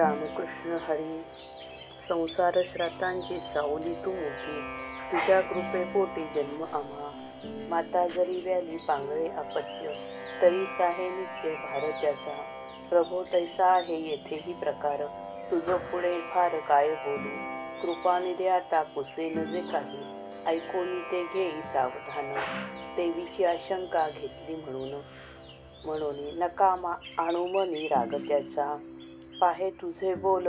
रामकृष्ण हरी. संसार श्रातांची सावली तू मोठी. तुझ्या कृपेपोटी जन्म आम्हा. माता जरी व्याली पांगळे अपत्य तरी साहे नित्य भारत्याचा प्रभो तैसा आहे येथेही प्रकार. तुझं पुढे फार काय बोलू? कृपानिधे आता पुसे जे काही. ऐकून ते घेई सावधान. देवीची आशंका घेतली म्हणून. म्हणून नकामा आणू मनी राग त्याचा. पाहे तुझे बोल.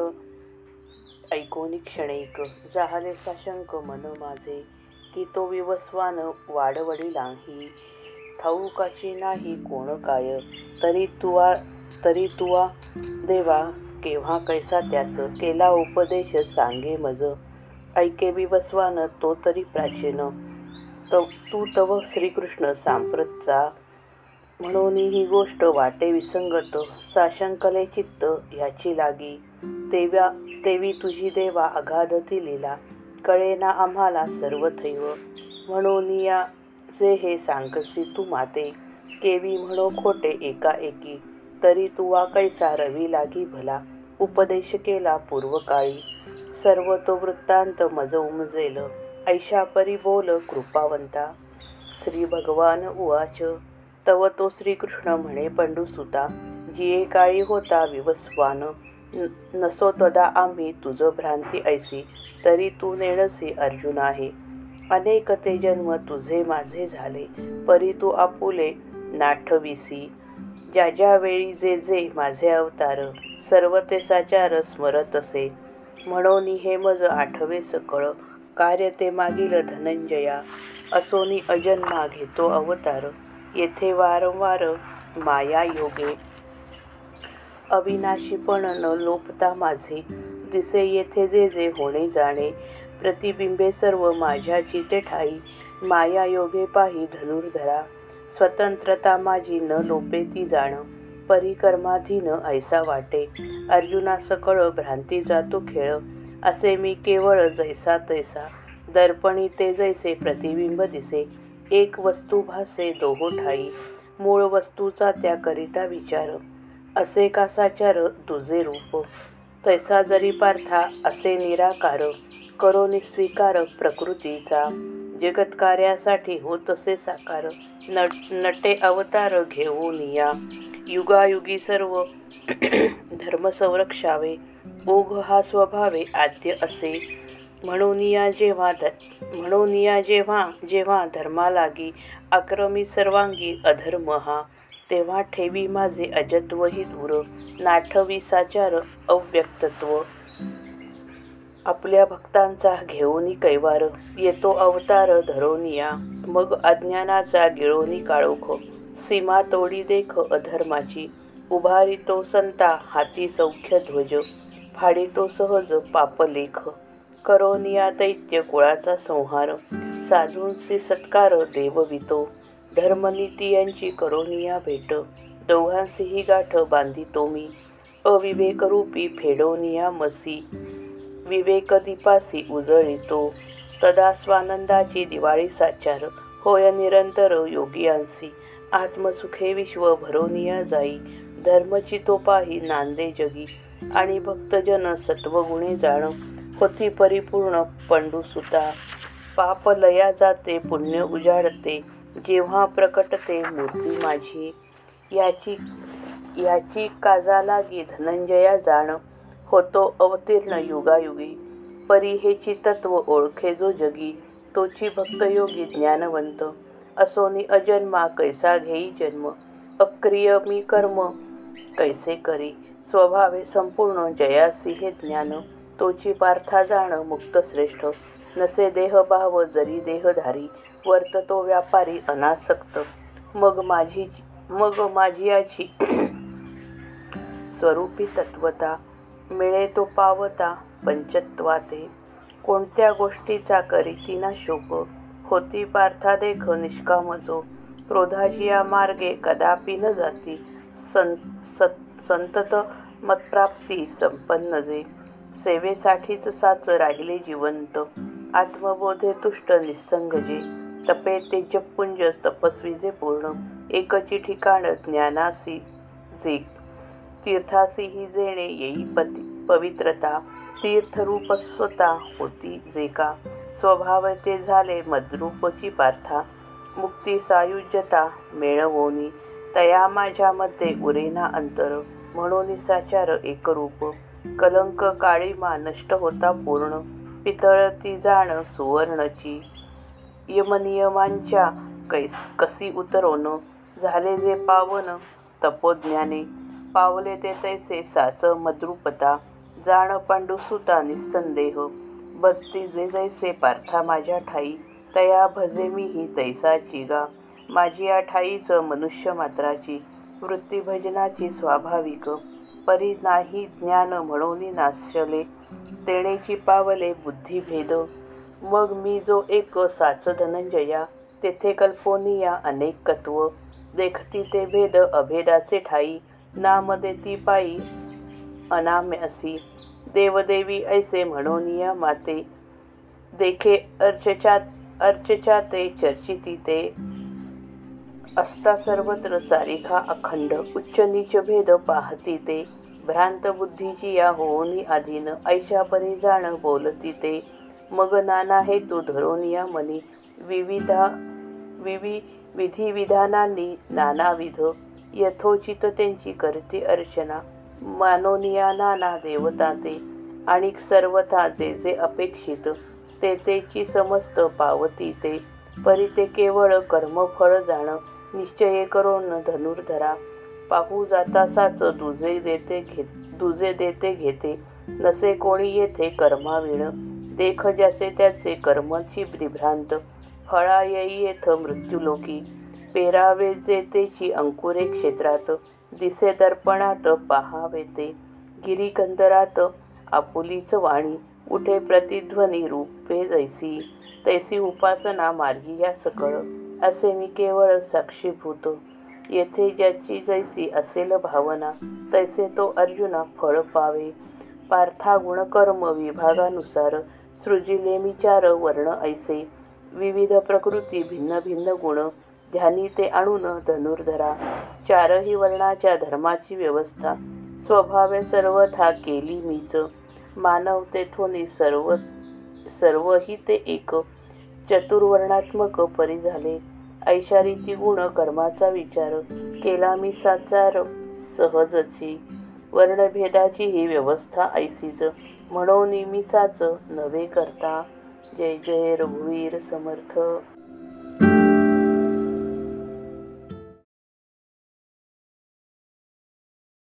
ऐकोनी क्षणैक जाहले साशंक मन माझे की तो विवस्वान वाडवडिलाही ठाऊकाची नाही कोण काय तरी तुवा तरी तुवा देवा केव्हा कैसा त्यास केला उपदेश सांगे मज. ऐके विवस्वान तो तरी प्राचीन. तव तू तव श्रीकृष्ण सांप्रतचा म्हणून ही गोष्ट वाटे विसंगत. साशंकले चित्त ह्याची लागी. तेव्या तेवी तुझी देवा अगाधती लीला. कळेना आम्हाला सर्व थैव. म्हणून या जे हे सांगसी तू माते. केवी म्हणो खोटे एकाएकी. तरी तुवा कैसा रवी लागी भला. उपदेश केला पूर्वकाळी सर्व तो वृत्तांत मज उमजेल. ऐशा परी बोल कृपावंता. श्री भगवान उवाच. तव तो श्रीकृष्ण म्हणे पंडुसुता जिये काळी होता विवस्वान. नसो तदा आम्ही तुझं भ्रांती ऐसी तरी तू नेणसी अर्जुन आहे. अनेक ते जन्म तुझे माझे झाले परी तू आपुले नाठविसी. ज्या ज्या वेळी जे जे माझे अवतार सर्व ते साचार स्मरत असे. म्हणून हे मज आठवे सकळ कार्य ते मागील धनंजया. असोनी अजन्मा घेतो अवतार. येथे वारंवार माया योगे अविनाशीपण न लोपता माझे. दिसे येथे जे जे होणे जाणे. प्रतिबिंबे सर्व माझ्या चिते ठाई. माया योगे पाही धनुर्धरा. स्वतंत्रता माझी न लोपे ती जाण. परिकर्माधीन ऐसा वाटे. अर्जुना सकळ भ्रांती जातो खेळ. असे मी केवळ जैसा तैसा. दर्पणी ते जैसे प्रतिबिंब दिसे. एक वस्तू भासे दोहो ठाई मूळ वस्तूचा त्याकरिता विचार. असे का साचार तुझे रूप? तैसा जरी पार्था असे निराकार. करो निस्वीकार प्रकृतीचा. जगत्कार्यासाठी हो तसे साकार. नट नटे अवतार घेऊन या युगायुगी सर्व धर्म संरक्षावे. ओघ हा स्वभावे आद्य असे. म्हणून या जेव्हा ध म्हणून या जेव्हा जेव्हा धर्मालागी आक्रमी सर्वांगी अधर्म हा तेव्हा ठेवी माझे अजत्वही दूर. नाठवी साचार अव्यक्तत्व. आपल्या भक्तांचा घेऊनी कैवार. येतो अवतार धरोनिया मग अज्ञानाचा गिळोनी काळोख. सीमा तोडी देख अधर्माची. उभारी तो संता हाती सौख्य ध्वज. फाडितो सहज पापलेख. करोनिया दैत्य कुळाचा संहार. साधूंचे सत्कार देववितो धर्मनीती यांची करोनिया भेट. दोघांसीही गाठ बांधितो मी. अविवेकरूपी फेडोनिया मसी. विवेक दीपासी उजळितो. तदा स्वानंदाची दिवाळी साचार. होय निरंतर योगियांसी. आत्मसुखे विश्व भरोनिया जाई. धर्मची तो पाही नांदे जगी. आणि भक्तजन सत्वगुणे जाण. होती परिपूर्ण पंडुसुता. पाप लया जाते पुण्य उजाडते जेव्हा प्रकटते मूर्ती माझी. याची याची काजा लागी धनंजया जाण होतो अवतीर्ण युगायुगी. परी हेची तत्व ओळखे जो जगी तोची भक्तयोगी ज्ञानवंत. असोनी अजन्मा कैसा घेई जन्म? अक्रिय मी कर्म कैसे करी? स्वभावे संपूर्ण जयासी हे ज्ञान. तोची पार्था जाणं मुक्त श्रेष्ठ. नसे देह भाव जरी देहधारी वर्ततो व्यापारी अनासक्त. मग माझी मग माझियाची स्वरूपी तत्वता मिळे तो पावता पंचत्वाते. कोणत्या गोष्टीचा करीती ना शोक? होती पार्था देख निष्कामजो क्रोधाची या मार्गे कदापि न जाती. सं सत संतत मतप्राप्ती संपन्न जे. सेवेसाठीच साच राहिले जिवंत. आत्मबोधे तुष्ट निस्संग जे तपे ते जपुंज तपस्वीजे पूर्ण. एकची ठिकाण ज्ञानासी जे तीर्थासी ही जेणे येई पती पवित्रता. तीर्थरूप स्वता होती जे का. स्वभाव ते झाले मद्रूपची पार्था. मुक्ती सायुज्यता मेळवोनी. तया माझ्यामध्ये उरेना अंतर. म्हणून साचार एकरूप. कलंक काळीमा नष्ट होता पूर्ण. पितळती जाण सुवर्णची. यमनियमांच्या कैस कसी उतरवण. झाले जे पावन तपोज्ञाने. पावले ते तैसे साच मद्रुपता. जाण पांडुसुता निस्संदेह बसती जे जैसे पार्था माझ्या ठाई. तया भजे मी ही तैसाची गा माझी या ठाईच मनुष्य मात्राची. वृत्तीभजनाची स्वाभाविक. परी नाही ज्ञान म्हणून नाशले तेणेची पावले बुद्धिभेद. मग मी जो एक साच धनंजया तेथे कल्पोनिया अनेकत्व देखती ते भेद अभेदाचे ठाई. नाम देती पायी अनाम्यासी देवदेवी ऐसे म्हणोनिया माते. देखे अर्चच्या अर्चच्या ते चर्चिती ते. असता सर्वत्र सारिखा अखंड उच्च नीच भेद पाहती ते. भ्रांत बुद्धीची या होऊनी आधीनं ऐशा परी जाण बोलती ते. मग नाना हेतू धरून या मनी विविधा विवि विधिविधानांनी नानाविध यथोचित त्यांची करते अर्चना. मानोनिया नाना देवता ते आणि सर्वथा जे जे अपेक्षित ते तेची समस्त पावती ते. परी ते केवळ कर्मफळ जाणं निश्चय करून धनुर्धरा. पाहू जातासाच दुजे देते घे दुजे देते घेते. नसे कोणी येथे कर्माविण. देख ज्याचे त्याचे कर्मची विभ्रांत फळा येई येथ मृत्युलोकी. पेरावे जे तेची अंकुरे क्षेत्रात. दिसे दर्पणात पाहावे ते. गिरीकंदरात आपुलीच वाणी. उठे प्रतिध्वनी रूपे जैसी. तैसी उपासना मार्गी या सकळ. असे मी केवळ साक्षीभूत. येथे ज्याची जैसी असेल भावना तैसे तो अर्जुना फळ पावे. पार्था गुणकर्म विभागानुसार सृजिले मी चार वर्ण ऐसे. विविध प्रकृती भिन्न भिन्न गुण ध्यानी ते आणून धनुर्धरा. चारही वर्णाच्या धर्माची व्यवस्था स्वभावे सर्वथा केली मीच. मानव तेथोनी सर्व सर्वही ते एक. चतुर्वर्णात्मक परी झाले. ऐशारीती गुण कर्माचा विचार केला मी साचार सहजची वर्णभेदाची ही व्यवस्था ऐसीच. म्हणून मी साच नव्हे करता. जय जय रघुवीर समर्थ.